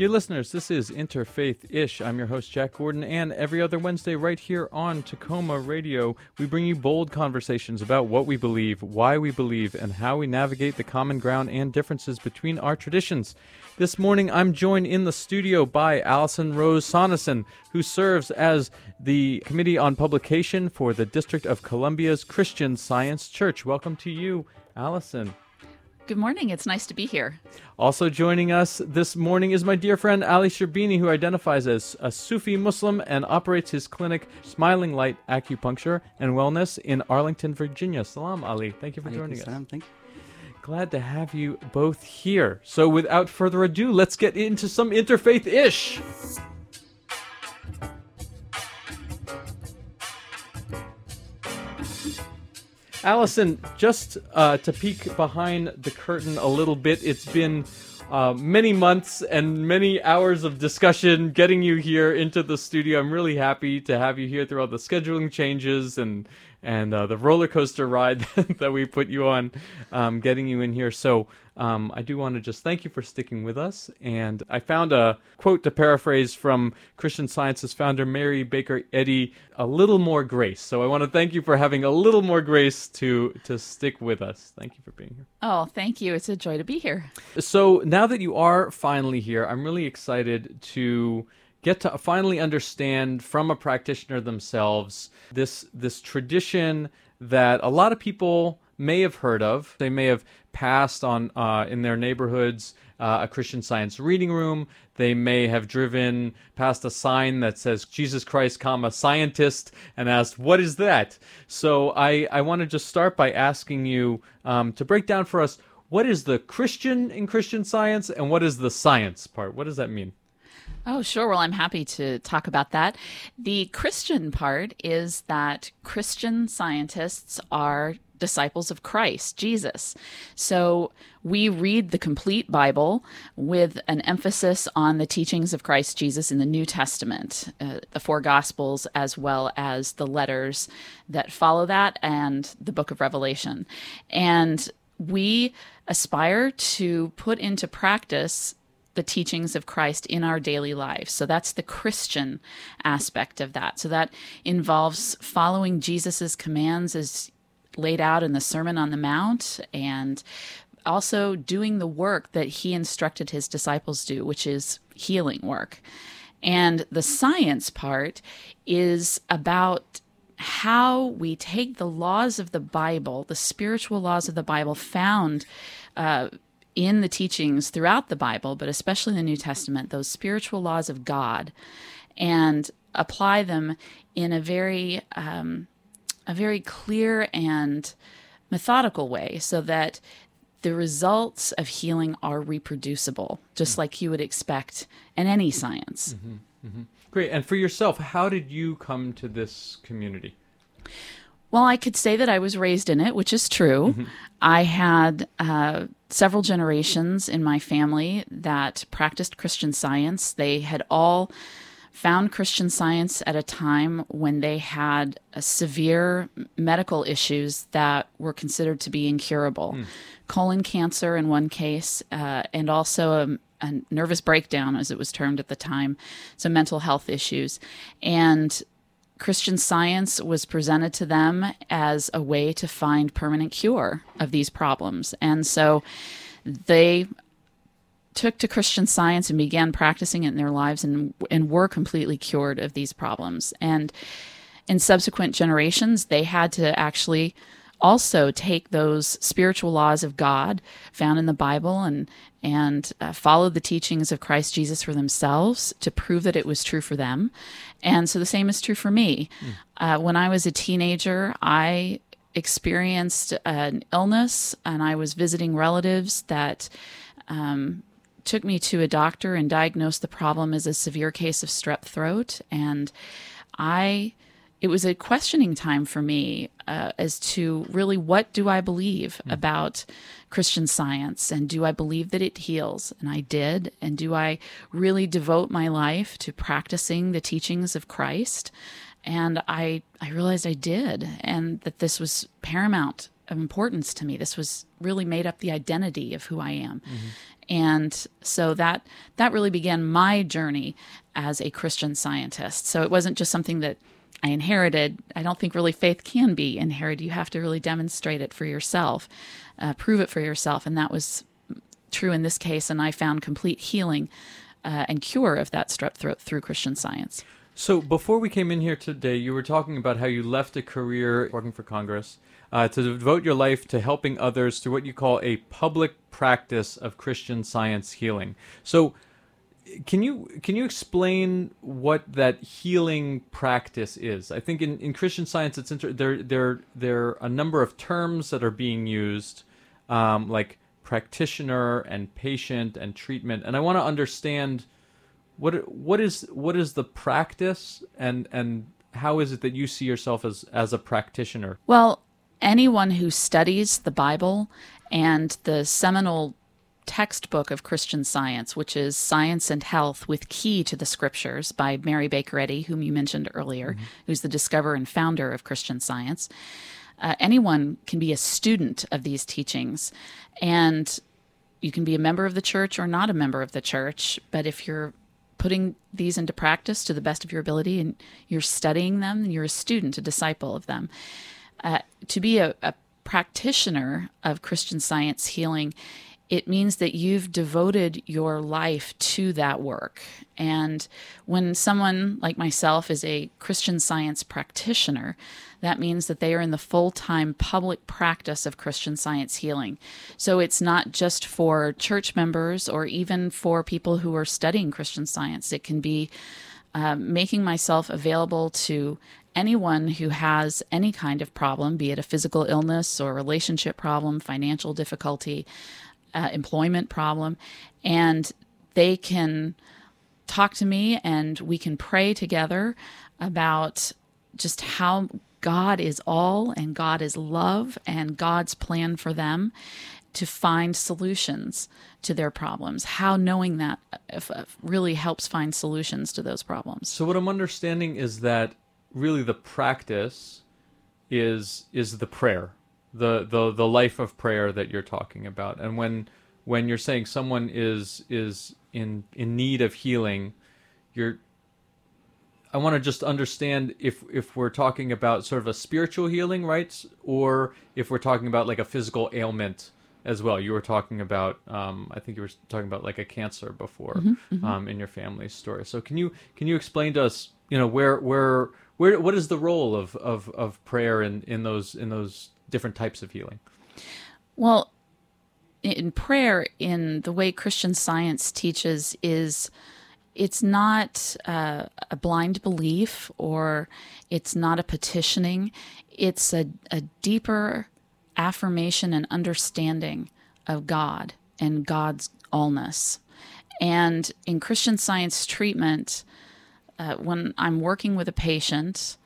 Dear listeners, this is Interfaith Ish. I'm your host, Jack Gordon, and every other Wednesday, right here on Takoma Radio, we bring you bold conversations about what we believe, why we believe, and how we navigate the common ground and differences between our traditions. This morning, I'm joined in the studio by Allison Rose Sonneson, who serves as the Committee on Publication for the District of Columbia's Christian Science Church. Welcome to you, Allison. Good morning. It's nice to be here. Also joining us this morning is my dear friend Ali Sherbini, who identifies as a Sufi Muslim and operates his clinic, Smiling Light Acupuncture and Wellness, in Arlington, Virginia. Salam, Ali. Thank you for joining us. Salam. Thank you. Glad to have you both here. So, without further ado, let's get into some interfaith ish. Allison, just uh, to peek behind the curtain a little bit, it's been uh, many months and many hours of discussion getting you here into the studio. I'm really happy to have you here through all the scheduling changes and and uh, the roller coaster ride that we put you on, um, getting you in here. So um, I do want to just thank you for sticking with us. And I found a quote to paraphrase from Christian Science's founder, Mary Baker Eddy, a little more grace. So I want to thank you for having a little more grace to, to stick with us. Thank you for being here. Oh, thank you. It's a joy to be here. So now that you are finally here, I'm really excited to get to finally understand from a practitioner themselves this this tradition that a lot of people may have heard of. They may have passed on uh, in their neighborhoods uh, a Christian Science reading room. They may have driven past a sign that says Jesus Christ, comma scientist, and asked, "What is that?" So I I want to just start by asking you um, to break down for us what is the Christian in Christian Science and what is the science part. What does that mean? Oh, sure. Well, I'm happy to talk about that. The Christian part is that Christian scientists are disciples of Christ, Jesus. So we read the complete Bible with an emphasis on the teachings of Christ Jesus in the New Testament, uh, the four Gospels, as well as the letters that follow that and the book of Revelation. And we aspire to put into practice the teachings of Christ in our daily lives. So that's the Christian aspect of that. So that involves following Jesus's commands as laid out in the Sermon on the Mount and also doing the work that he instructed his disciples do, which is healing work. And the science part is about how we take the laws of the Bible, the spiritual laws of the Bible found uh, in the teachings throughout the Bible, but especially in the New Testament, those spiritual laws of God, and apply them in a very um, a very clear and methodical way, so that the results of healing are reproducible, just mm-hmm. like you would expect in any science. Mm-hmm. Mm-hmm. Great. And for yourself, how did you come to this community? Well, I could say that I was raised in it, which is true. Mm-hmm. I had uh, several generations in my family that practiced Christian science. They had all found Christian science at a time when they had severe medical issues that were considered to be incurable. Mm. Colon cancer in one case, uh, and also a, a nervous breakdown, as it was termed at the time, some mental health issues. And Christian science was presented to them as a way to find permanent cure of these problems. And so they took to Christian science and began practicing it in their lives and and were completely cured of these problems. And in subsequent generations, they had to actually also take those spiritual laws of God found in the Bible and and uh, follow the teachings of Christ Jesus for themselves to prove that it was true for them. And so the same is true for me. Mm. Uh, when I was a teenager, I experienced an illness and I was visiting relatives that um, took me to a doctor and diagnosed the problem as a severe case of strep throat. And I it was a questioning time for me uh, as to really what do I believe mm. about Christian science and do I believe that it heals? And I did. And do I really devote my life to practicing the teachings of Christ? And I, I realized I did, and that this was paramount of importance to me. This was really made up the identity of who I am. And so that that really began my journey as a Christian scientist. So it wasn't just something that I inherited. I don't think really faith can be inherited. You have to really demonstrate it for yourself, uh, prove it for yourself, and that was true in this case. And I found complete healing uh, and cure of that strep throat through Christian Science. So before we came in here today, you were talking about how you left a career working for Congress uh, to devote your life to helping others through what you call a public practice of Christian Science healing. So can you can you explain what that healing practice is? I think in, in Christian Science, it's inter- there there there are a number of terms that are being used, um, like practitioner and patient and treatment, and I want to understand what what is what is the practice and and how is it that you see yourself as as a practitioner? Well, anyone who studies the Bible and the seminal textbook of Christian Science, which is Science and Health with Key to the Scriptures by Mary Baker Eddy, whom you mentioned earlier, mm-hmm. who's the discoverer and founder of Christian Science. Uh, anyone can be a student of these teachings. And you can be a member of the church or not a member of the church. But if you're putting these into practice to the best of your ability and you're studying them, you're a student, a disciple of them. Uh, to be a, a practitioner of Christian Science healing it means that you've devoted your life to that work. And when someone like myself is a Christian science practitioner, that means that they are in the full time public practice of Christian science healing. So it's not just for church members or even for people who are studying Christian science. It can be uh, making myself available to anyone who has any kind of problem, be it a physical illness or relationship problem, financial difficulty uh, employment problem, and they can talk to me and we can pray together about just how God is all and God is love and God's plan for them to find solutions to their problems. How knowing that if, if really helps find solutions to those problems. So what I'm understanding is that really the practice is is the prayer the the the life of prayer that you're talking about and when when you're saying someone is is in in need of healing you're I want to just understand if if we're talking about sort of a spiritual healing, right, or if we're talking about like a physical ailment as well. You were talking about, um, I think you were talking about like a cancer before mm-hmm, mm-hmm. Um, in your family's story. So can you can you explain to us, you know, where where where what is the role of of, of prayer in in those in those different types of healing? Well, in prayer, in the way Christian science teaches, is it's not uh, a blind belief or it's not a petitioning. It's a, a deeper affirmation and understanding of God and God's allness. And in Christian science treatment, uh, when I'm working with a patient,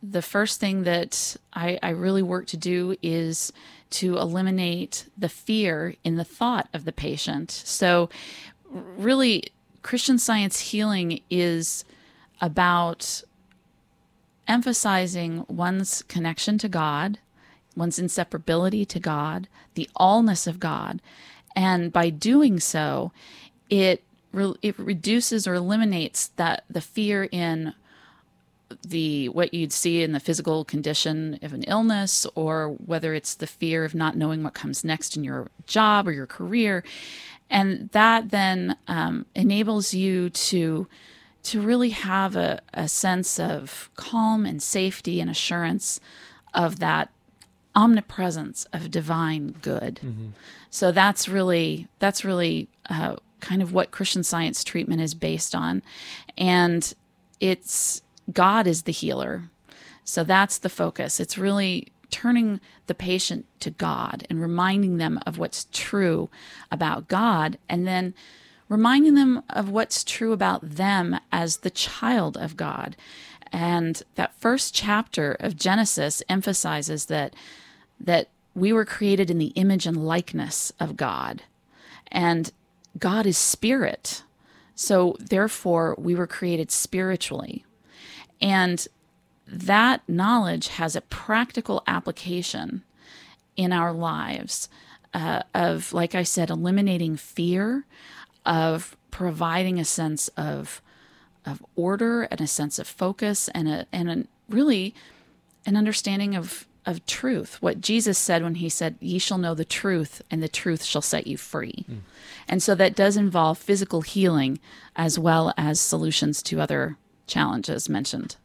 the first thing that I, I really work to do is to eliminate the fear in the thought of the patient. So, really, Christian science healing is about emphasizing one's connection to God, one's inseparability to God, the allness of God. And by doing so, it, re- it reduces or eliminates that the fear in the what you'd see in the physical condition of an illness or whether it's the fear of not knowing what comes next in your job or your career and that then um, enables you to to really have a, a sense of calm and safety and assurance of that omnipresence of divine good mm-hmm. so that's really that's really uh, kind of what christian science treatment is based on and it's God is the healer. So that's the focus. It's really turning the patient to God and reminding them of what's true about God and then reminding them of what's true about them as the child of God. And that first chapter of Genesis emphasizes that that we were created in the image and likeness of God. And God is spirit. So therefore we were created spiritually. And that knowledge has a practical application in our lives uh, of, like I said, eliminating fear, of providing a sense of of order and a sense of focus and a and a, really an understanding of of truth. What Jesus said when he said, "Ye shall know the truth, and the truth shall set you free." Mm. And so that does involve physical healing as well as solutions to other challenges mentioned.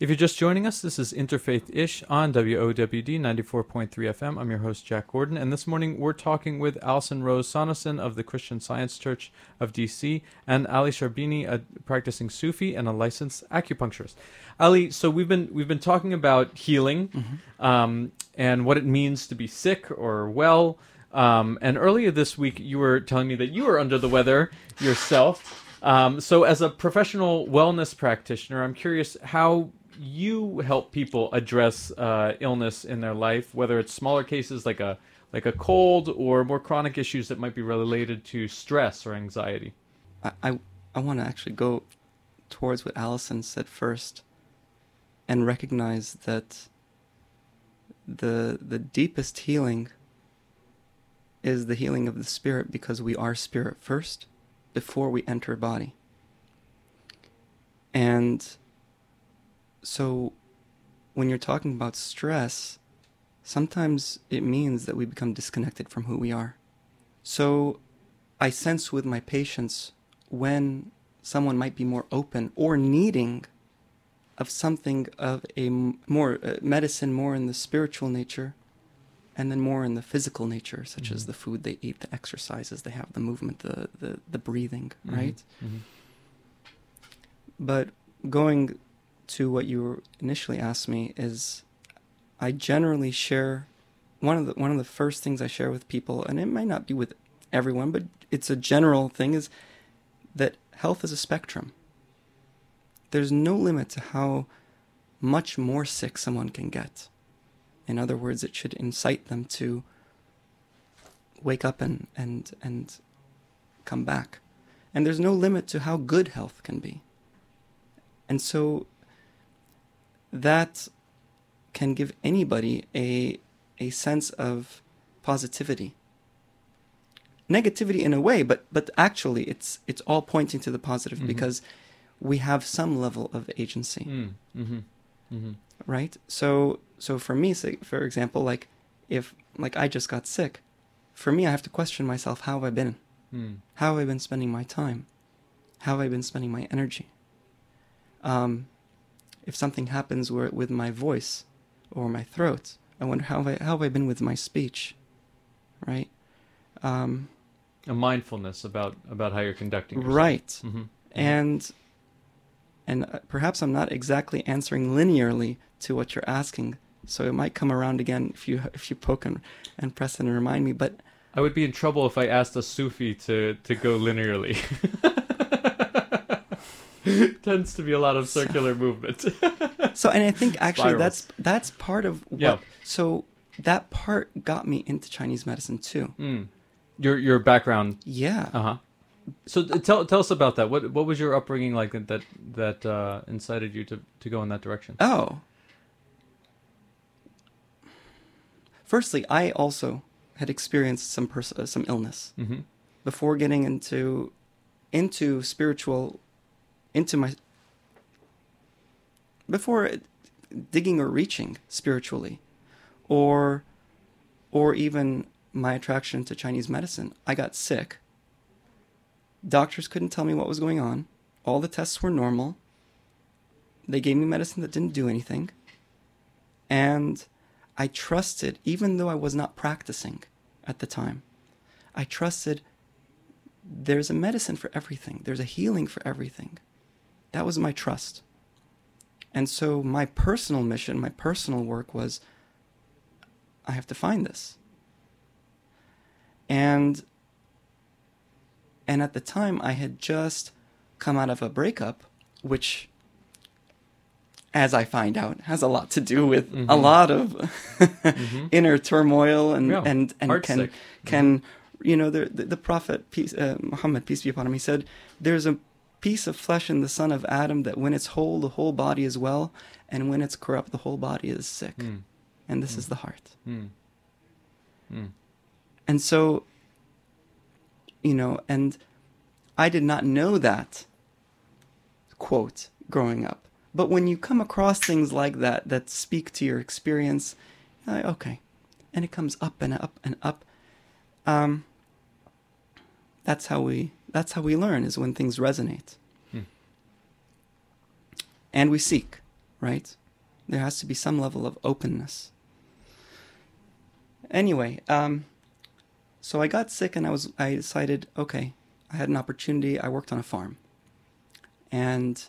If you're just joining us, this is Interfaith Ish on WOWD 94.3 FM. I'm your host, Jack Gordon, and this morning we're talking with Alison Rose Sonesson of the Christian Science Church of DC and Ali Sharbini, a practicing Sufi and a licensed acupuncturist. Ali, so we've been we've been talking about healing mm-hmm. um, and what it means to be sick or well. Um, and earlier this week, you were telling me that you were under the weather yourself. Um, so, as a professional wellness practitioner, I'm curious how you help people address uh, illness in their life, whether it's smaller cases like a like a cold or more chronic issues that might be related to stress or anxiety. I I, I want to actually go towards what Allison said first, and recognize that the the deepest healing is the healing of the spirit because we are spirit first before we enter body. And so when you're talking about stress, sometimes it means that we become disconnected from who we are. So I sense with my patients when someone might be more open or needing of something of a more uh, medicine more in the spiritual nature and then more in the physical nature such mm-hmm. as the food they eat the exercises they have the movement the the, the breathing mm-hmm. right mm-hmm. but going to what you initially asked me is I generally share one of the one of the first things I share with people, and it might not be with everyone, but it's a general thing is that health is a spectrum. There's no limit to how much more sick someone can get. In other words, it should incite them to wake up and and and come back. And there's no limit to how good health can be. And so that can give anybody a a sense of positivity negativity in a way but but actually it's it's all pointing to the positive mm-hmm. because we have some level of agency mm. mm-hmm. Mm-hmm. right so so for me say, for example like if like i just got sick for me i have to question myself how have i been mm. how have i been spending my time how have i been spending my energy um if something happens where, with my voice or my throat, I wonder how have I, how have I been with my speech, right? Um, a mindfulness about about how you're conducting yourself. right mm-hmm. mm-hmm. and and uh, perhaps i'm not exactly answering linearly to what you're asking so it might come around again if you if you poke and, and press and remind me but i would be in trouble if i asked a sufi to to go linearly tends to be a lot of circular movement. so, and I think actually Spirals. that's that's part of what. Yeah. So that part got me into Chinese medicine too. Mm. Your your background. Yeah. Uh huh. So tell tell us about that. What what was your upbringing like that that that uh, incited you to to go in that direction? Oh. Firstly, I also had experienced some pers- uh, some illness mm-hmm. before getting into into spiritual into my before digging or reaching spiritually or or even my attraction to Chinese medicine. I got sick. Doctors couldn't tell me what was going on. All the tests were normal. They gave me medicine that didn't do anything. And I trusted, even though I was not practicing at the time, I trusted there's a medicine for everything, there's a healing for everything. That was my trust. And so my personal mission, my personal work was I have to find this. And and at the time I had just come out of a breakup which as I find out has a lot to do with mm-hmm. a lot of mm-hmm. inner turmoil and yeah. and and can sick. can mm-hmm. you know the the, the prophet peace, uh, Muhammad peace be upon him he said there's a piece of flesh in the son of Adam that when it's whole, the whole body is well, and when it's corrupt, the whole body is sick. Mm. And this mm. is the heart. Mm. And so, you know, and I did not know that quote growing up. But when you come across things like that that speak to your experience, like, okay, and it comes up and up and up. Um, that's how we that's how we learn is when things resonate, and we seek, right? There has to be some level of openness. Anyway, um, so I got sick and I was I decided, okay, I had an opportunity. I worked on a farm. And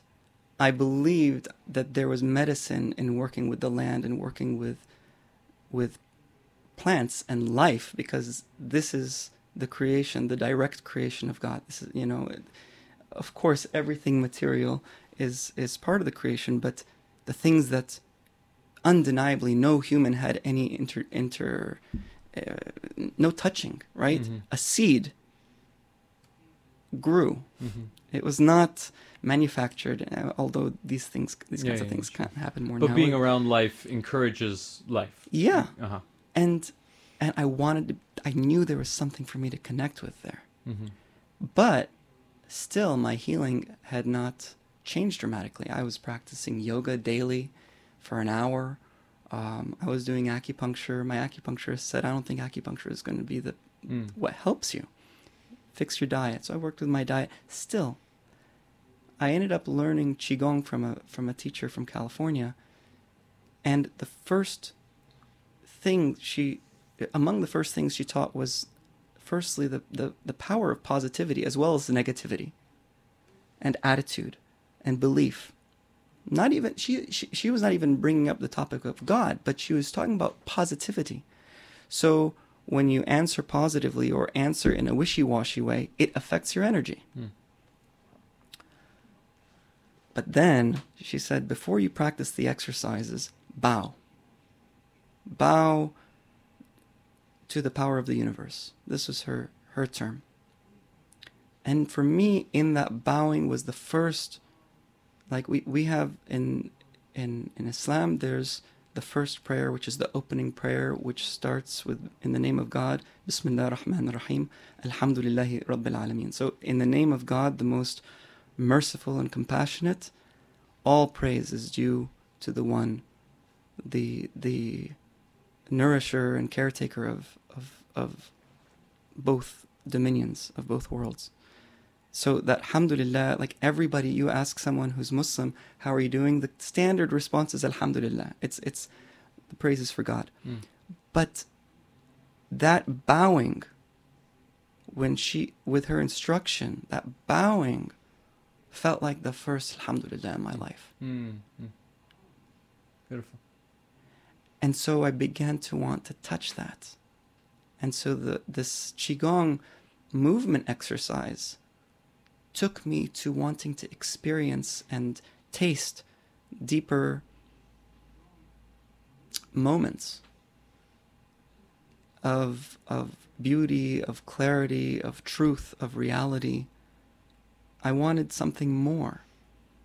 I believed that there was medicine in working with the land and working with with plants and life because this is the creation, the direct creation of God. This is, you know, of course everything material is is part of the creation, but the things that undeniably no human had any inter inter uh, no touching, right? A seed grew. Mm-hmm. It was not manufactured, uh, although these things, these Yeah, kinds of yeah, things sure. can happen more But now. being around life encourages life. yeah, Uh huh. and and I wanted to. I knew there was something for me to connect with there, hmm but still, my healing had not changed dramatically. I was practicing yoga daily for an hour. Um, I was doing acupuncture. My acupuncturist said, "I don't think acupuncture is going to be the Mm. what helps you. Fix your diet." So I worked with my diet. Still, I ended up learning qigong from a from a teacher from California, and the first thing she, among the first things she taught was, firstly the the, the power of positivity as well as the negativity, and attitude, and belief. Not even she, she she was not even bringing up the topic of God, but she was talking about positivity. So when you answer positively or answer in a wishy-washy way, it affects your energy. Hmm. But then she said, before you practice the exercises, bow. Bow to the power of the universe. This was her, her term. And for me, in that bowing was the first, like we, we have in, in, in Islam, there's the first prayer, which is the opening prayer, which starts with, in the name of God, Bismillah ar-Rahman ar-Rahim, Alhamdulillahi Rabbil Alameen. So, in the name of God, the most merciful and compassionate, all praise is due to the one, the, the nourisher and caretaker of, of, both dominions, of both worlds. So that alhamdulillah, like everybody, you ask someone who's Muslim, how are you doing? The standard response is alhamdulillah. It's it's the praises for God. Mm. But that bowing, when she with her instruction, that bowing felt like the first alhamdulillah in my life. Mm. Mm. Beautiful. And so I began to want to touch that. And so the this qigong movement exercise took me to wanting to experience and taste deeper moments of of beauty, of clarity, of truth, of reality. I wanted something more.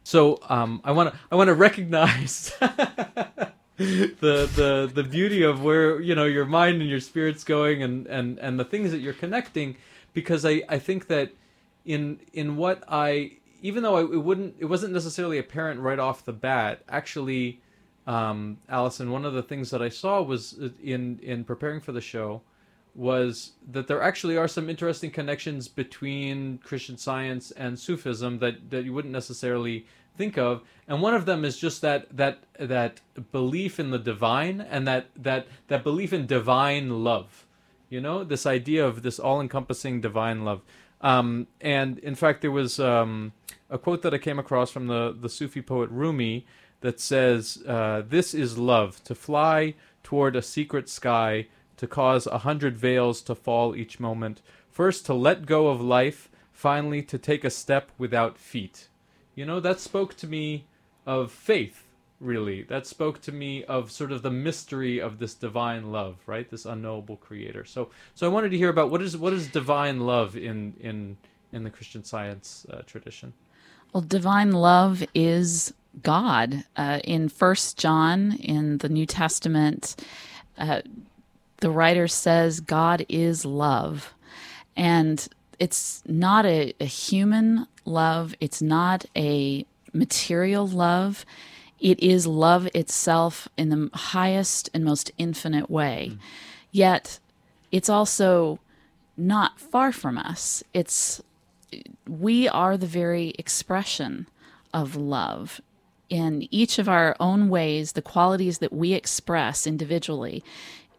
So um, I want to I want to recognize the the the beauty of where you know your mind and your spirit's going and and and the things that you're connecting because I I think that in in what I even though I, it wouldn't it wasn't necessarily apparent right off the bat actually um, Allison one of the things that I saw was uh, in in preparing for the show was that there actually are some interesting connections between Christian Science and Sufism that, that you wouldn't necessarily think of, and one of them is just that that that belief in the divine and that that that belief in divine love. You know, this idea of this all-encompassing divine love. Um, and in fact, there was um, a quote that I came across from the the Sufi poet Rumi that says, uh, "This is love: to fly toward a secret sky." to cause a hundred veils to fall each moment. First, to let go of life, finally, to take a step without feet. You know, that spoke to me of faith, really. That spoke to me of sort of the mystery of this divine love, right? This unknowable creator. So, so I wanted to hear about what is what is divine love in in in the Christian Science uh, tradition. Well, divine love is God. Uh, in First John in the New Testament, uh, the writer says God is love. And it's not a, a human love, it's not a material love. It is love itself in the highest and most infinite way. Mm. Yet it's also not far from us. It's we are the very expression of love in each of our own ways, the qualities that we express individually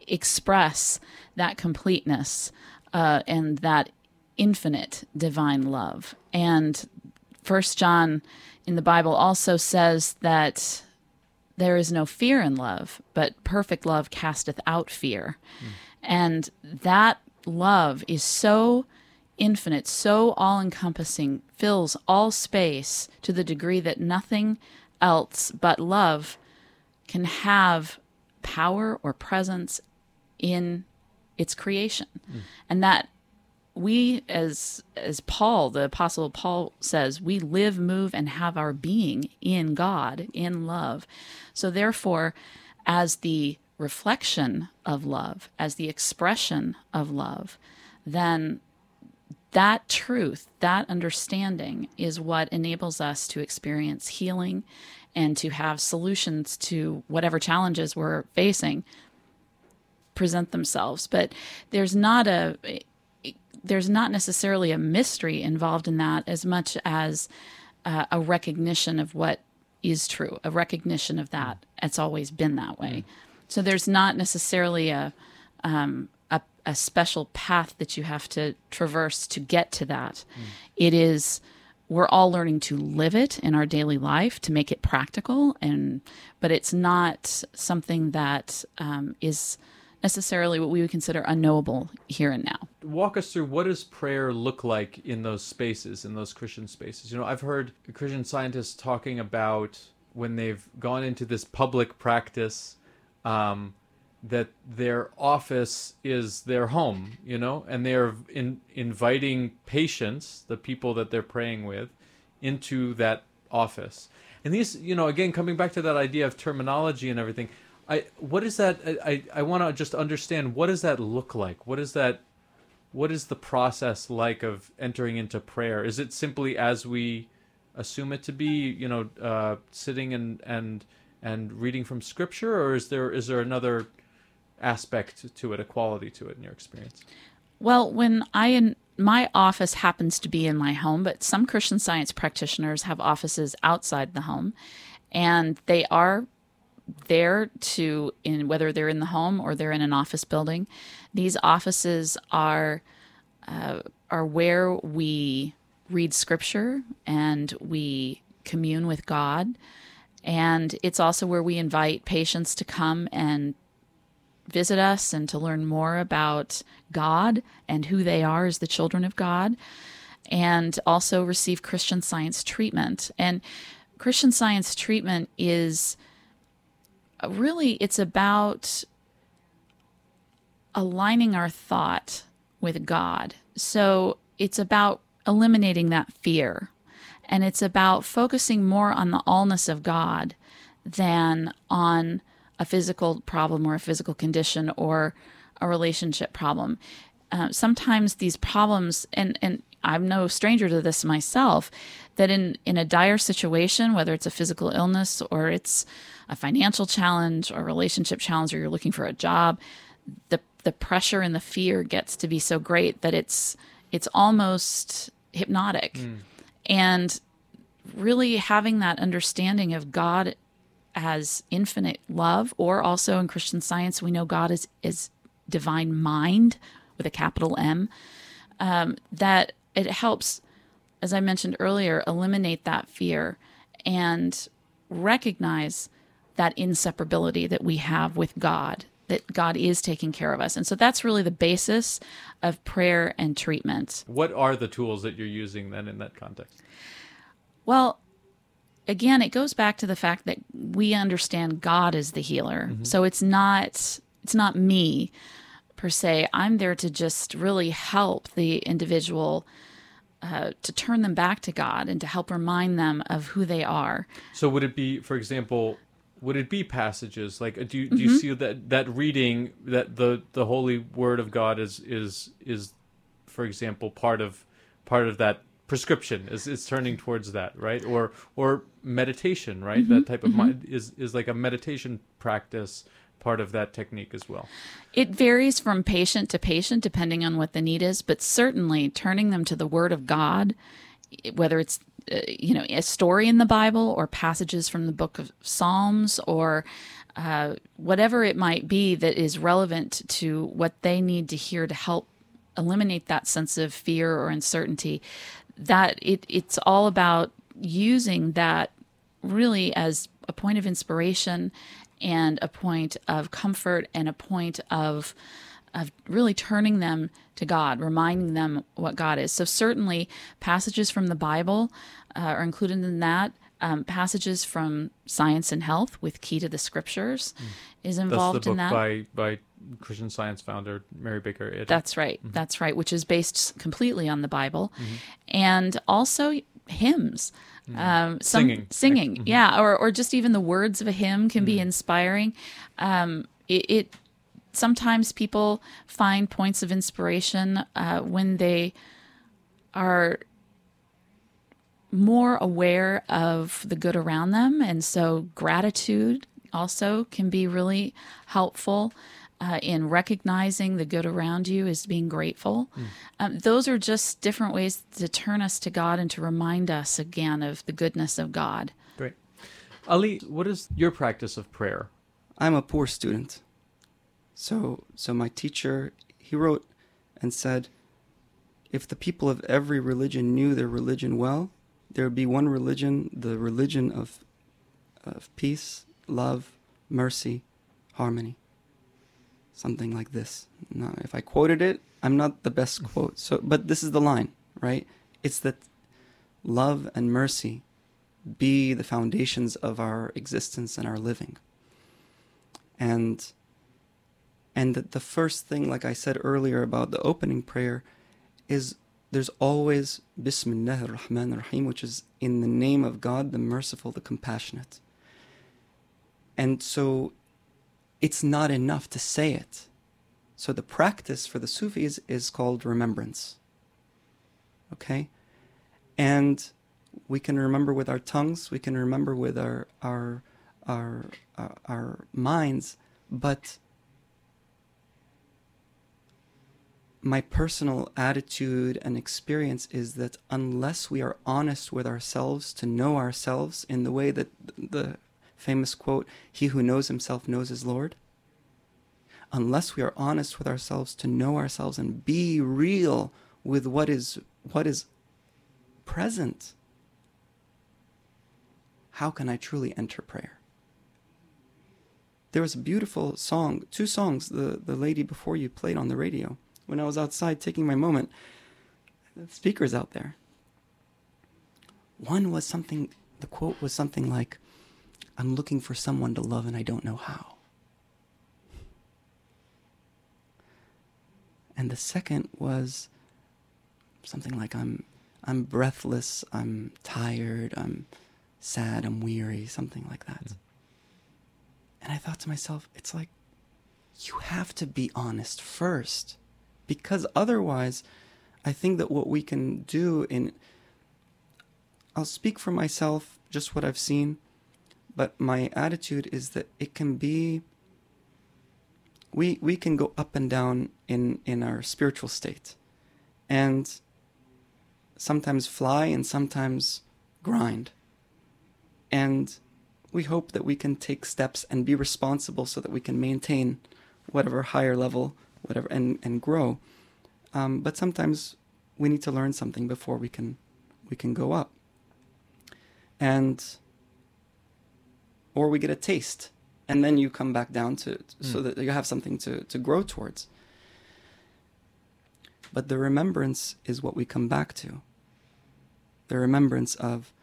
express that completeness uh, and that infinite divine love. And First John in the Bible also says that there is no fear in love, but perfect love casteth out fear. Mm. And that love is so infinite, so all encompassing, fills all space to the degree that nothing else but love can have power or presence in its creation. Mm. And that we as as Paul, the apostle Paul says, we live, move and have our being in God, in love. So therefore, as the reflection of love, as the expression of love, then that truth, that understanding is what enables us to experience healing and to have solutions to whatever challenges we're facing present themselves. But there's not a there's not necessarily a mystery involved in that as much as uh, a recognition of what is true, a recognition of that. It's always been that way. Mm. So there's not necessarily a um, a special path that you have to traverse to get to that. Mm. It is we're all learning to live it in our daily life to make it practical and but it's not something that um, is necessarily what we would consider unknowable here and now walk us through what does prayer look like in those spaces in those christian spaces you know i've heard christian scientists talking about when they've gone into this public practice um, that their office is their home, you know, and they're in, inviting patients, the people that they're praying with, into that office. And these, you know, again, coming back to that idea of terminology and everything, I what is that? I I want to just understand what does that look like? What is that? What is the process like of entering into prayer? Is it simply as we assume it to be, you know, uh, sitting and and and reading from scripture, or is there is there another aspect to it, a quality to it in your experience? Well, when I in my office happens to be in my home, but some Christian Science practitioners have offices outside the home, and they are there to in whether they're in the home or they're in an office building. These offices are uh, are where we read Scripture and we commune with God. And it's also where we invite patients to come and visit us and to learn more about God and who they are as the children of God, and also receive Christian science treatment. And Christian science treatment is really it's about aligning our thought with God. So it's about eliminating that fear. And it's about focusing more on the allness of God than on a physical problem or a physical condition or a relationship problem. Uh, sometimes these problems, and, and I'm no stranger to this myself, that in, in a dire situation, whether it's a physical illness or it's a financial challenge or relationship challenge or you're looking for a job, the the pressure and the fear gets to be so great that it's it's almost hypnotic. Mm. And really having that understanding of God as infinite love, or also in Christian science, we know God is, is divine mind with a capital M, um, that it helps, as I mentioned earlier, eliminate that fear and recognize that inseparability that we have with God, that God is taking care of us. And so that's really the basis of prayer and treatment. What are the tools that you're using then in that context? Well, again, it goes back to the fact that we understand God is the healer. Mm-hmm. So it's not it's not me per se. I'm there to just really help the individual uh, to turn them back to God and to help remind them of who they are. So would it be, for example, would it be passages like uh, do you, do you see that that reading that the the holy word of God is is is for example part of part of that prescription is is turning towards that right or or meditation right that type of mind is is like a meditation practice part of that technique as well It varies from patient to patient depending on what the need is, but certainly turning them to the Word of God, whether it's uh, you know a story in the Bible or passages from the Book of Psalms or uh, whatever it might be that is relevant to what they need to hear to help eliminate that sense of fear or uncertainty. That it it's all about using that really as a point of inspiration and a point of comfort and a point of of really turning them to God, reminding them what God is. So certainly passages from the Bible uh, are included in that. Um, passages from Science and Health with Key to the Scriptures is that's involved in that. by by Christian Science founder Mary Baker Eddy. That's right. That's right, which is based completely on the Bible. Mm-hmm. And also hymns. Um, some, Singing. Singing. Mm-hmm. Yeah. Or, or just even the words of a hymn can be inspiring. Um, it, it sometimes people find points of inspiration uh, when they are more aware of the good around them. And so gratitude also can be really helpful uh, in recognizing the good around you is being grateful. Um, those are just different ways to turn us to God and to remind us again of the goodness of God. Great. Ali, what is your practice of prayer? I'm a poor student. So so my teacher he wrote and said if the people of every religion knew their religion well, there would be one religion, the religion of of peace, love, mercy, harmony. Something like this. Now, if I quoted it, I'm not the best quote. So but this is the line, right? It's that love and mercy be the foundations of our existence and our living and and the, the first thing like i said earlier about the opening prayer is there's always bismillah ar-rahman ar-rahim which is in the name of god the merciful the compassionate and so it's not enough to say it. So the practice for the sufis is called remembrance. Okay? And we can remember with our tongues we can remember with our our our our, our minds but my personal attitude and experience is that unless we are honest with ourselves to know ourselves in the way that the famous quote he who knows himself knows his lord. Unless we are honest with ourselves to know ourselves and be real with what is what is present how can i truly enter prayer? There was a beautiful song two songs the the lady before you played on the radio when i was outside taking my moment. Speakers out there. One was something the quote was something like i'm looking for someone to love and i don't know how. And the second was something like i'm i'm breathless i'm tired i'm sad i'm weary something like that. Mm-hmm. And i thought to myself it's like you have to be honest first because otherwise i think that what we can do in i'll speak for myself just what i've seen but my attitude is that it can be we we can go up and down in in our spiritual state and sometimes fly and sometimes grind. And we hope that we can take steps and be responsible so that we can maintain whatever higher level whatever and and grow. Um, but sometimes we need to learn something before we can we can go up. And or we get a taste and then you come back down to so mm. that you have something to, to grow towards. But the remembrance is what we come back to. The remembrance of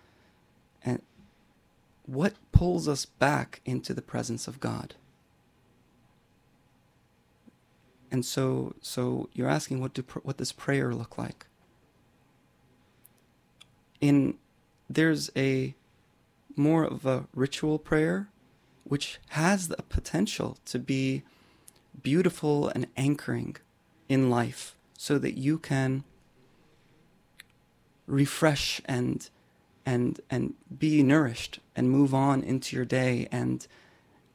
and what pulls us back into the presence of god. And so so you're asking what do what does prayer look like? In there's a more of a ritual prayer which has the potential to be beautiful and anchoring in life so that you can refresh and and and be nourished and move on into your day and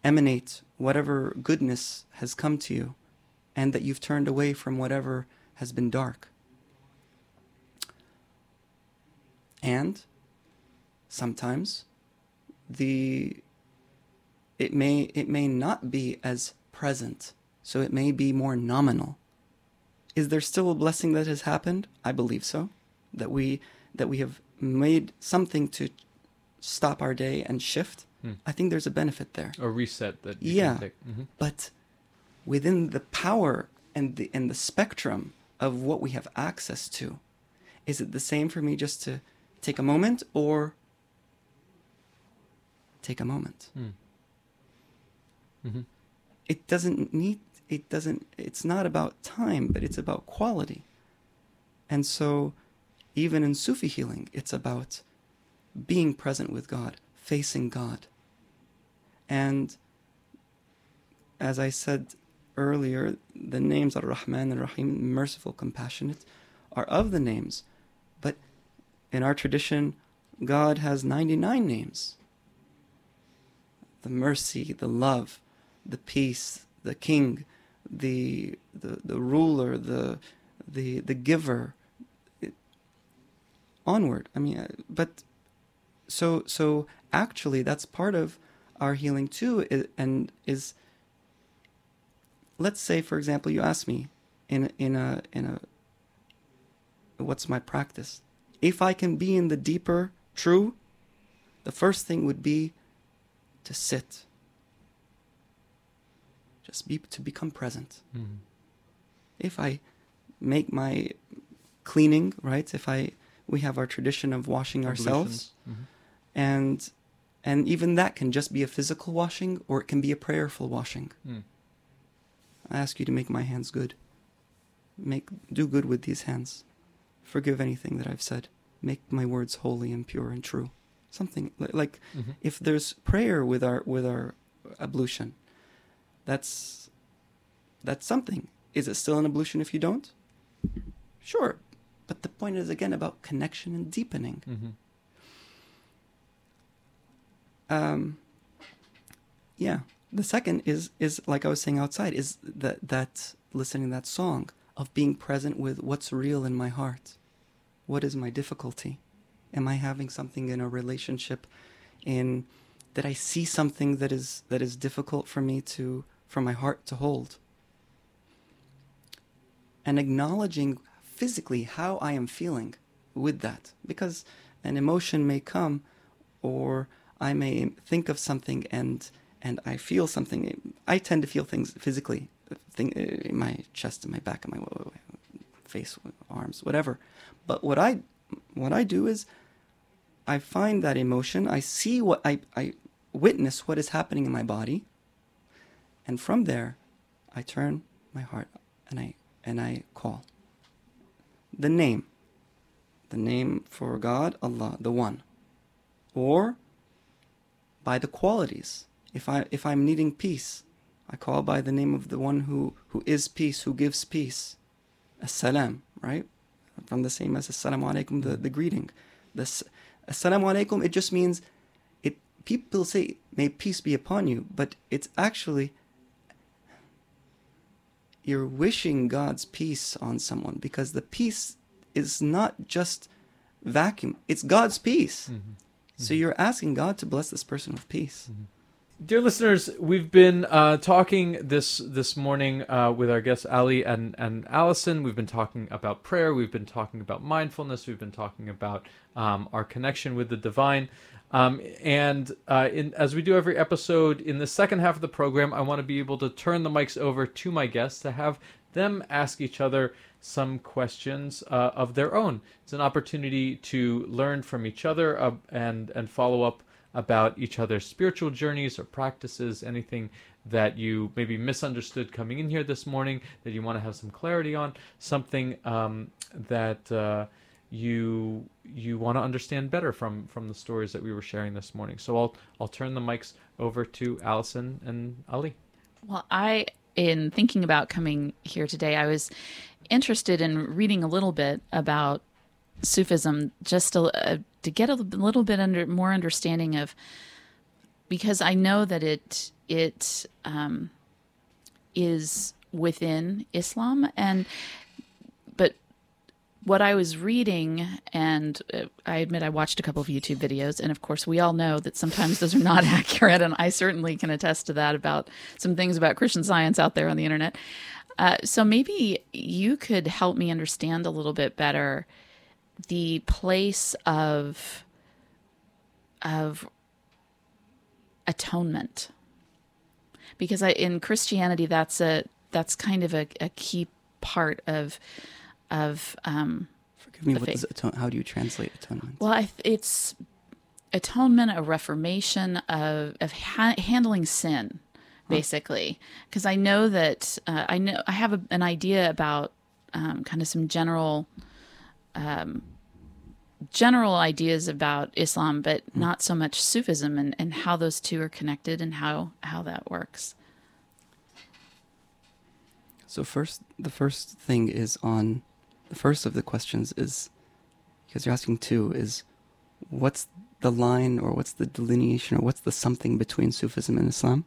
emanate whatever goodness has come to you and that you've turned away from whatever has been dark. And sometimes the it may it may not be as present so it may be more nominal is there still a blessing that has happened i believe so that we that we have made something to stop our day and shift Hmm. i think there's a benefit there A reset that you Yeah. can take. Mhm. but within the power and the and the spectrum of what we have access to is it the same for me just to take a moment or take a moment. Hmm. Mhm. it doesn't need it doesn't it's not about time but it's about quality. And so even in sufi healing it's about being present with god facing god. And as i said earlier the names ar-rahman and rahim merciful compassionate are of the names. But in our tradition god has 99 names the mercy the love the peace, the king, the the, the ruler, the the the giver. It, onward. I mean, uh, but so so actually, that's part of our healing too, i- and is. Let's say, for example, you ask me in in a in a. What's my practice? If I can be in the deeper true, the first thing would be to sit just be to become present Mhm. if i make my cleaning right if i we have our tradition of washing ourselves. Mhm. and and even that can just be a physical washing or it can be a prayerful washing Mm. i ask you to make my hands good make do good with these hands forgive anything that i've said make my words holy and pure and true something li- like Mhm. if there's prayer with our with our ablution that's that's something. Is it still an ablution if you don't? Sure but the point is again about connection and deepening. Mhm. um yeah the second is is like i was saying outside is that that listening to that song of being present with what's real in my heart. What is my difficulty am i having something in a relationship in that i see something that is that is difficult for me to for my heart to hold and acknowledging physically how i am feeling with that because an emotion may come or I may think of something and and I feel something. I tend to feel things physically, thing in my chest, in my back, in my face, arms, whatever. But what I what I do is I find that emotion. I see what I I witness what is happening in my body, and from there, I turn my heart and I and I call the name, the name for God, Allah, the One or by the qualities. If I if I'm needing peace, I call by the name of the one who who is peace, who gives peace. Assalam, right? From the same as assalamu alaikum, the, the greeting. This assalamu alaikum, it just means it people say may peace be upon you, but it's actually you're wishing God's peace on someone because the peace is not just vacuum, it's God's peace. Mhm. So you're asking God to bless this person with peace. Dear listeners, we've been uh, talking this this morning uh, with our guests Ali and and Allison. We've been talking about prayer. We've been talking about mindfulness. We've been talking about um, our connection with the divine. Um, and uh, in, as we do every episode, in the second half of the program, I want to be able to turn the mics over to my guests to have them ask each other some questions uh, of their own. It's an opportunity to learn from each other uh, and and follow up about each other's spiritual journeys or practices, anything that you maybe misunderstood coming in here this morning that you want to have some clarity on, something um, that uh, you you want to understand better from from the stories that we were sharing this morning. So I'll I'll turn the mics over to Allison and Ali. Well, I in thinking about coming here today, I was interested in reading a little bit about Sufism just a, uh, to get a little bit under more understanding of because I know that it it um, is within Islam and but what I was reading, and uh, I admit I watched a couple of YouTube videos, and of course, we all know that sometimes those are not accurate, and I certainly can attest to that about some things about Christian science out there on the internet. Uh, so maybe you could help me understand a little bit better the place of of atonement, because I, in Christianity, that's a that's kind of a, a key part of of um, forgive me. What atone? How do you translate atonement? Well, I, it's atonement, a reformation of of ha- handling sin, basically. Because I know that uh, I know I have a, an idea about um, kind of some general. Um, general ideas about Islam, but mm. not so much Sufism and, and how those two are connected and how, how that works. So first, the first thing is on the first of the questions is because you're asking two is what's the line or what's the delineation or what's the something between Sufism and Islam?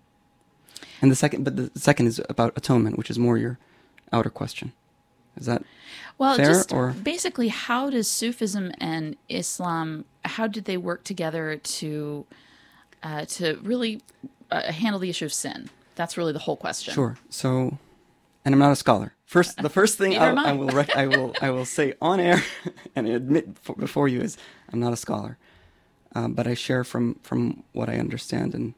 And the second, but the second is about atonement, which is more your outer question. Is that well? fair, just or? basically, how does Sufism and Islam? How did they work together to uh, to really uh, handle the issue of sin? That's really the whole question. Sure. So, and I'm not a scholar. First, the first thing I, I, will rec- I will I will say on air and admit for, before you is I'm not a scholar, um, but I share from from what I understand, and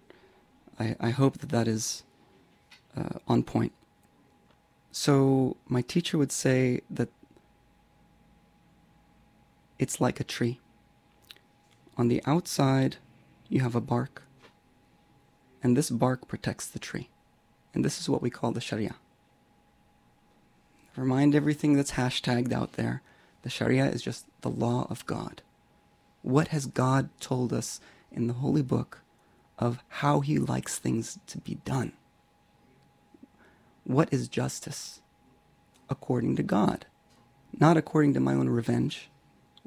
I I hope that that is uh, on point. So my teacher would say that it's like a tree. On the outside, you have a bark, and this bark protects the tree, and this is what we call the Sharia. Remind everything that's hashtagged out there. The Sharia is just the law of God. What has God told us in the Holy Book of how He likes things to be done? What is justice? According to God, not according to my own revenge.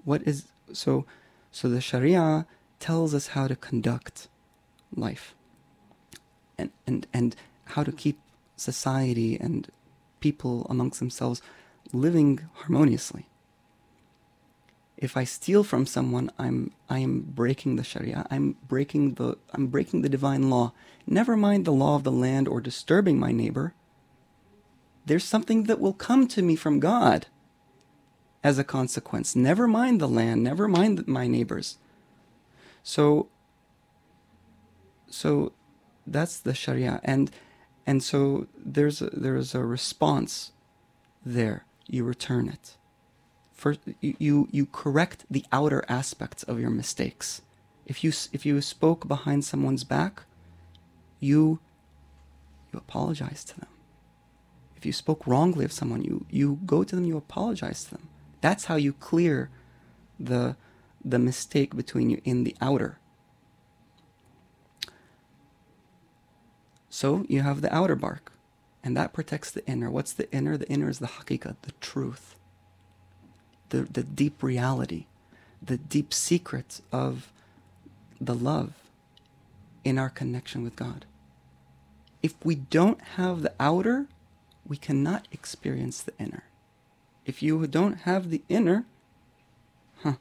What is so? So the Sharia tells us how to conduct life, and and and how to keep society and people amongst themselves living harmoniously. If I steal from someone, I'm I am breaking the Sharia. I'm breaking the I'm breaking the divine law. Never mind the law of the land or disturbing my neighbor. There's something that will come to me from God as a consequence. Never mind the land, never mind my neighbors. So so that's the Sharia and and so there's a, there's a response there. You return it. First, you, you correct the outer aspects of your mistakes. If you, if you spoke behind someone's back, you, you apologize to them. If you spoke wrongly of someone, you, you go to them, you apologize to them. That's how you clear the, the mistake between you in the outer. So you have the outer bark, and that protects the inner. What's the inner? The inner is the haqiqah, the truth, the, the deep reality, the deep secret of the love in our connection with God. If we don't have the outer, we cannot experience the inner. If you don't have the inner, huh?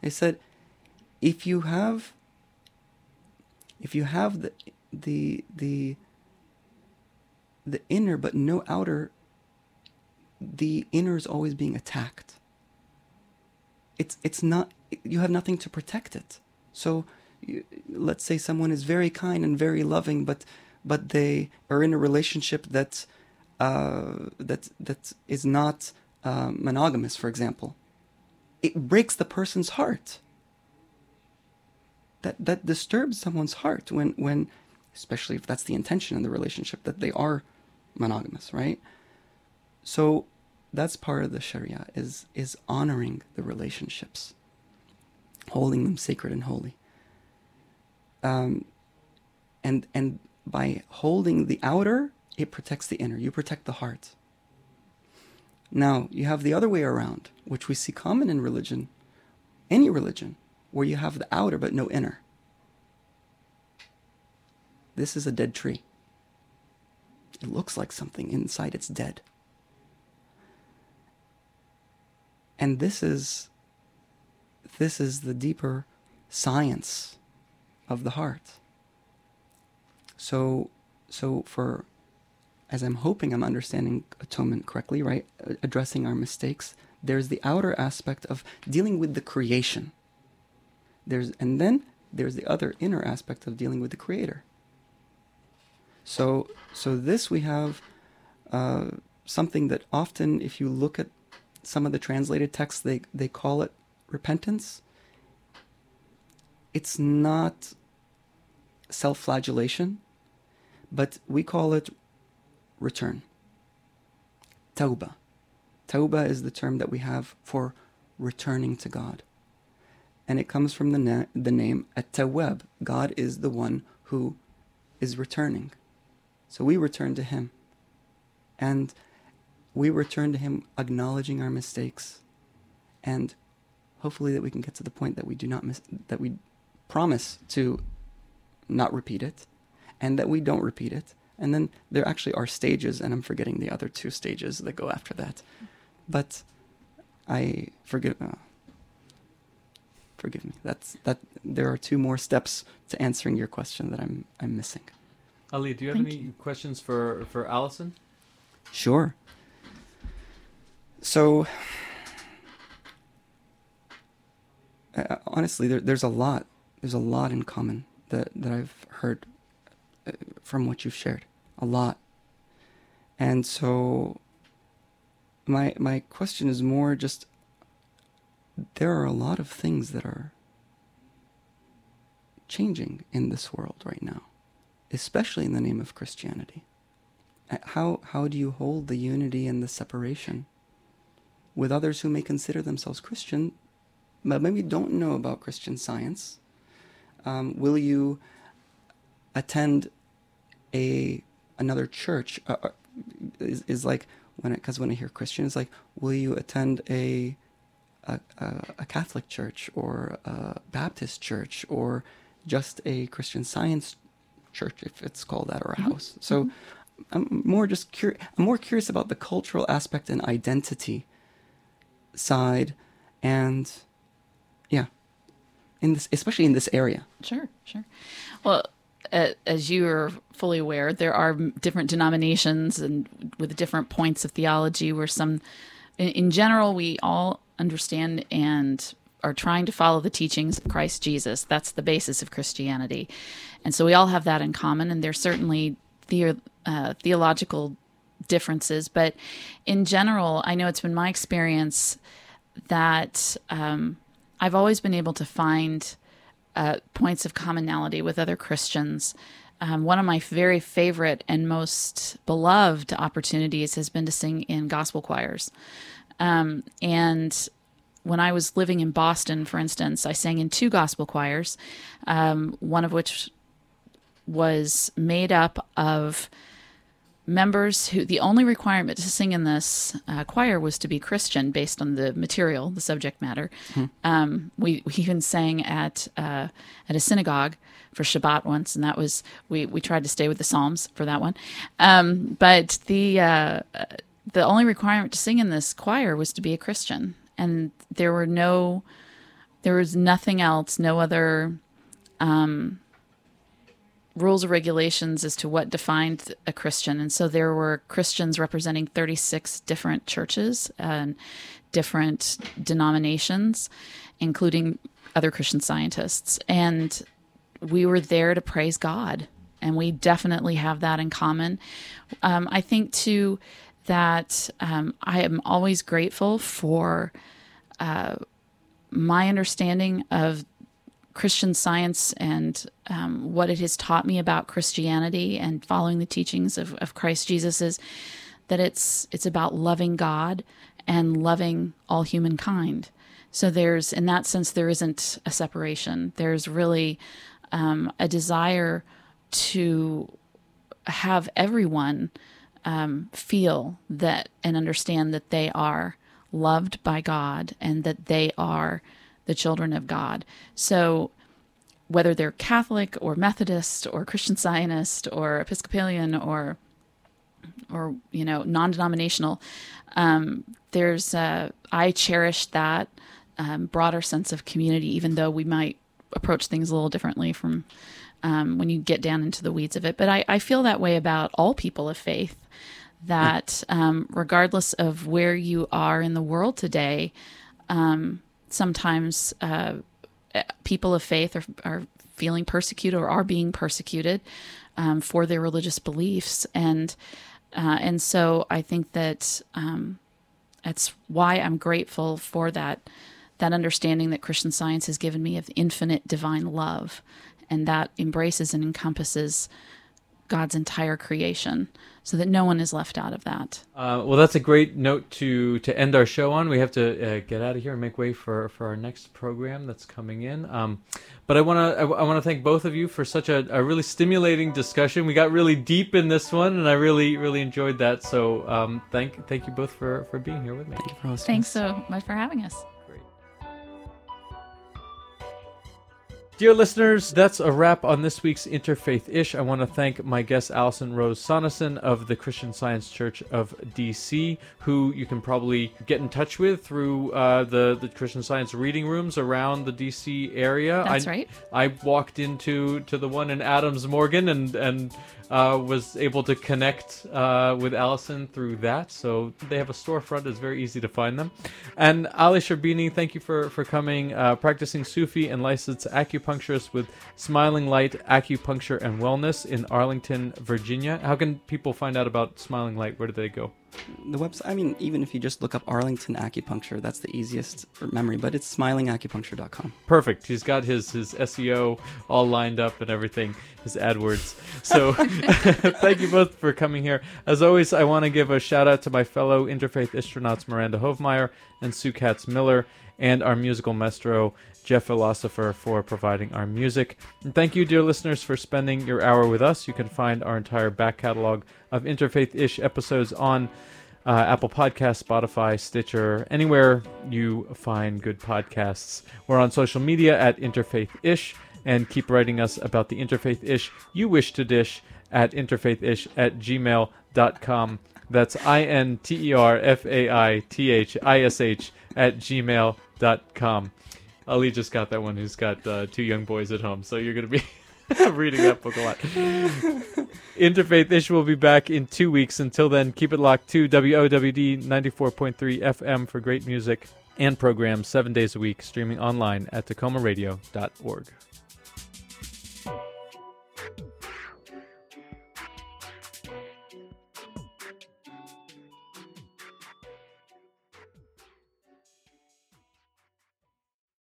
They said, if you have, if you have the the the the inner but no outer, the inner is always being attacked. It's it's not you have nothing to protect it. So you, let's say someone is very kind and very loving, but but they are in a relationship that uh, that that is not uh, monogamous, for example. It breaks the person's heart. That that disturbs someone's heart when when, especially if that's the intention in the relationship that they are monogamous, right? So that's part of the Sharia is is honoring the relationships, holding them sacred and holy. Um, and and by holding the outer, it protects the inner. You protect the heart. Now you have the other way around, which we see common in religion, any religion, where you have the outer but no inner. This is a dead tree. It looks like something inside it's dead. And this is this is the deeper science of the heart. So so for as I'm hoping I'm understanding atonement correctly, right? Addressing our mistakes, there's the outer aspect of dealing with the creation. There's and then there's the other inner aspect of dealing with the creator. So, so this we have uh, something that often, if you look at some of the translated texts, they they call it repentance. It's not self-flagellation, but we call it return. Tauba. Tauba is the term that we have for returning to God. And it comes from the, na- the name At-Tawwab. God is the one who is returning. So we return to Him. And we return to Him acknowledging our mistakes. And hopefully that we can get to the point that we do not miss, that we promise to not repeat it and that we don't repeat it. And then there actually are stages, and I'm forgetting the other two stages that go after that. But I forgive. Uh, forgive me. That's that. There are two more steps to answering your question that I'm I'm missing. Ali, do you have Thank any you. questions for for Allison? Sure. So, uh, honestly, there, there's a lot. There's a lot in common that, that I've heard from what you've shared. A lot. And so, my my question is more just. There are a lot of things that are changing in this world right now, especially in the name of Christianity. Uh, How how do you hold the unity and the separation with others who may consider themselves Christian, but maybe don't know about Christian science? Um, will you attend a another church? Uh, uh, is, is like when it because when I hear Christian, it's like, will you attend a a, a, a Catholic church or a Baptist church or just a Christian Science church, if it's called that, or a house? So. I'm more just curious. I'm more curious about the cultural aspect and identity side, and yeah, in this, especially in this area. Sure, sure. Well, as you are fully aware, there are different denominations and with different points of theology. Where some, in, general, we all understand and are trying to follow the teachings of Christ Jesus. That's the basis of Christianity, and so we all have that in common. And there's certainly the, uh, theological differences, but in general, I know it's been my experience that um, I've always been able to find uh, points of commonality with other Christians. Um, one of my very favorite and most beloved opportunities has been to sing in gospel choirs. Um, and when I was living in Boston, for instance, I sang in two gospel choirs, um, one of which was made up of members who the only requirement to sing in this uh, choir was to be Christian based on the material, the subject matter. Um, we, we even sang at uh, at a synagogue for Shabbat once, and that was we we tried to stay with the Psalms for that one. Um, but the uh, the only requirement to sing in this choir was to be a Christian, and there were no there was nothing else, no other rules or regulations as to what defined a Christian. And so there were Christians representing 36 different churches and different denominations, including other Christian scientists. And we were there to praise God. And we definitely have that in common. Um, I think, too, that um, I am always grateful for uh, my understanding of Christian science and um, what it has taught me about Christianity and following the teachings of, of Christ Jesus is that it's it's about loving God and loving all humankind. So there's in that sense there isn't a separation. There's really um, a desire to have everyone um, feel that and understand that they are loved by God and that they are the children of God. So whether they're Catholic or Methodist or Christian Zionist or Episcopalian or or you know non-denominational, um, there's uh, I cherish that um, broader sense of community, even though we might approach things a little differently from um, when you get down into the weeds of it. But I, I feel that way about all people of faith. That um, regardless of where you are in the world today, um, sometimes uh, people of faith are, are feeling persecuted or are being persecuted um, for their religious beliefs, and uh, and so I think that um, that's why I'm grateful for that that understanding that Christian Science has given me of infinite divine love, and that embraces and encompasses God's entire creation, so that no one is left out of that. Uh, well, that's a great note to to end our show on. We have to uh, get out of here and make way for for our next program that's coming in. Um, but I want to I, I want to thank both of you for such a, a, really stimulating discussion. We got really deep in this one, and I really really enjoyed that. So um, thank thank you both for for being here with me. Thank you for hosting. Thanks so much for having us. Dear listeners, that's a wrap on this week's Interfaith Ish. I want to thank my guest Allison Rose Sonneson of the Christian Science Church of DC, who you can probably get in touch with through uh, the the Christian Science reading rooms around the DC area. That's I, right. I walked into to the one in Adams Morgan and and uh, was able to connect uh, with Allison through that. So they have a storefront; it's very easy to find them. And Ali Sherbini, thank you for for coming, uh, practicing Sufi and licensed acupuncturist with Smiling Light Acupuncture and Wellness in Arlington, Virginia. How can people find out about Smiling Light? Where do they go? The website i mean even if you just look up arlington acupuncture that's the easiest for memory but it's smilingacupuncture.com perfect. He's got his his seo all lined up and everything his adwords. So thank you both for coming here. As always i want to give a shout out to my fellow interfaith astronauts miranda Hovemeyer and sue katz miller and our musical maestro Jeff Philosopher for providing our music. And thank you, dear listeners, for spending your hour with us. You can find our entire back catalog of Interfaith ish episodes on uh, Apple Podcasts, Spotify, Stitcher, anywhere you find good podcasts. We're on social media at Interfaith ish and keep writing us about the Interfaith ish you wish to dish at interfaithish at gmail.com. That's I N T E R F A I T H I S H at gmail.com. Ali just got that one who's got uh, two young boys at home, so you're going to be reading that book a lot. Interfaith Ish will be back in two weeks. Until then, keep it locked to WOWD 94.3 FM for great music and programs seven days a week, streaming online at takomaradio.org.